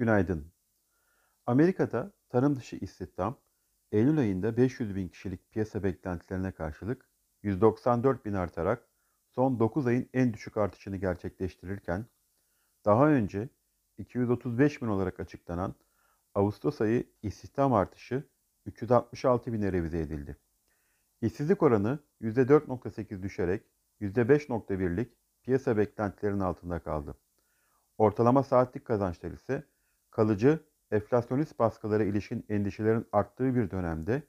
Günaydın. Amerika'da tarım dışı istihdam Eylül ayında 500 bin kişilik piyasa beklentilerine karşılık 194 bin artarak son 9 ayın en düşük artışını gerçekleştirirken daha önce 235 bin olarak açıklanan Ağustos ayı istihdam artışı 366 bine revize edildi. İşsizlik oranı %4.8 düşerek %5.1'lik piyasa beklentilerinin altında kaldı. Ortalama saatlik kazançlar ise kalıcı enflasyonist baskılara ilişkin endişelerin arttığı bir dönemde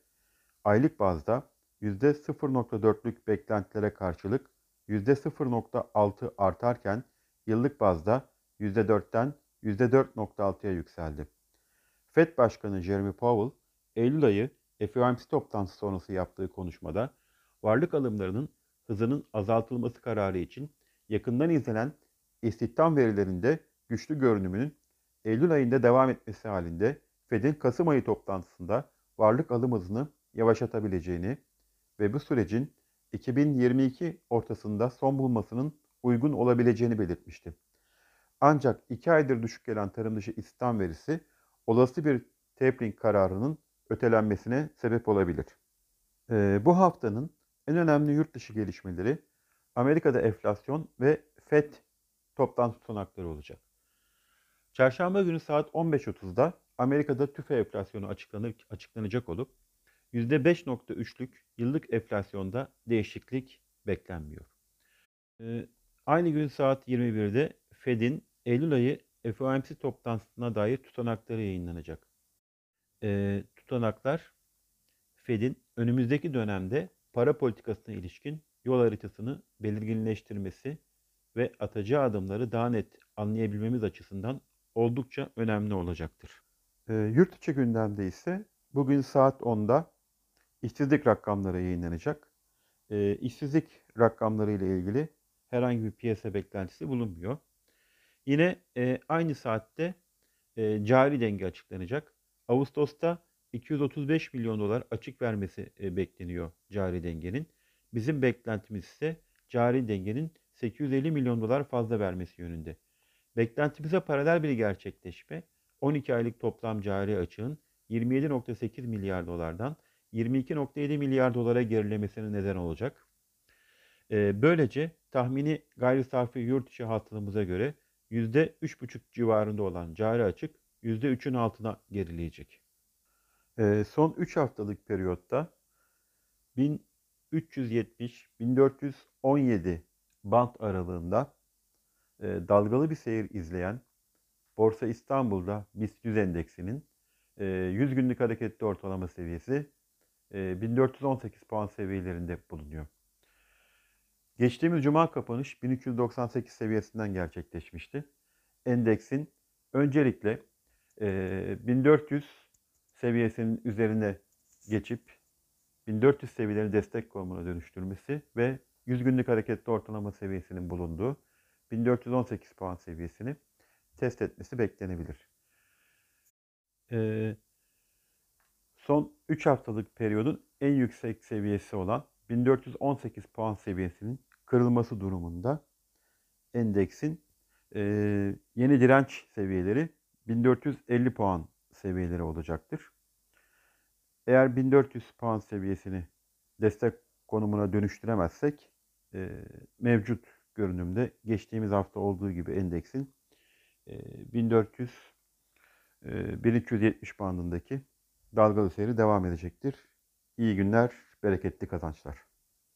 aylık bazda %0.4'lük beklentilere karşılık %0.6 artarken yıllık bazda %4'ten %4.6'ya yükseldi. Fed Başkanı Jeremy Powell, Eylül ayı FOMC toplantısı sonrası yaptığı konuşmada varlık alımlarının hızının azaltılması kararı için yakından izlenen istihdam verilerinde güçlü görünümünün Eylül ayında devam etmesi halinde Fed'in Kasım ayı toplantısında varlık alım hızını yavaşlatabileceğini ve bu sürecin 2022 ortasında son bulmasının uygun olabileceğini belirtmişti. Ancak 2 aydır düşük gelen tarım dışı istihdam verisi olası bir tapering kararının ötelenmesine sebep olabilir. Ee, bu haftanın en önemli yurt dışı gelişmeleri Amerika'da enflasyon ve FED toplantı tutanakları olacak. Çarşamba günü saat 15.30'da Amerika'da tüfe enflasyonu açıklanır, açıklanacak olup %5.3'lük yıllık enflasyonda değişiklik beklenmiyor. Ee, aynı gün saat 21'de Fed'in Eylül ayı FOMC toplantısına dair tutanakları yayınlanacak. Ee, tutanaklar Fed'in önümüzdeki dönemde para politikasına ilişkin yol haritasını belirginleştirmesi ve atacağı adımları daha net anlayabilmemiz açısından oldukça önemli olacaktır. E, yurt içi gündemde ise bugün saat 10'da işsizlik rakamları yayınlanacak. E, işsizlik rakamları ile ilgili herhangi bir piyasa beklentisi bulunmuyor. Yine e, aynı saatte e, cari denge açıklanacak. Ağustos'ta 235 milyon dolar açık vermesi e, bekleniyor cari dengenin. Bizim beklentimiz ise cari dengenin 850 milyon dolar fazla vermesi yönünde. Beklentimize paralel bir gerçekleşme 12 aylık toplam cari açığın 27.8 milyar dolardan 22.7 milyar dolara gerilemesine neden olacak. Ee, böylece tahmini gayri safi yurt içi hasılamıza göre %3,5 civarında olan cari açık %3'ün altına gerileyecek. Ee, son 3 haftalık periyotta 1370-1417 bant aralığında dalgalı bir seyir izleyen Borsa İstanbul'da BIST 100 endeksinin e, 100 günlük hareketli ortalama seviyesi e, 1418 puan seviyelerinde bulunuyor. Geçtiğimiz cuma kapanış 1398 seviyesinden gerçekleşmişti. Endeksin öncelikle e, 1400 seviyesinin üzerine geçip 1400 seviyelerini destek konumuna dönüştürmesi ve 100 günlük hareketli ortalama seviyesinin bulunduğu 1418 puan seviyesini test etmesi beklenebilir. Ee, son 3 haftalık periyodun en yüksek seviyesi olan 1418 puan seviyesinin kırılması durumunda endeksin e, yeni direnç seviyeleri 1450 puan seviyeleri olacaktır. Eğer 1400 puan seviyesini destek konumuna dönüştüremezsek e, mevcut görünümde geçtiğimiz hafta olduğu gibi endeksin 1400 1370 bandındaki dalgalı seyri devam edecektir. İyi günler, bereketli kazançlar.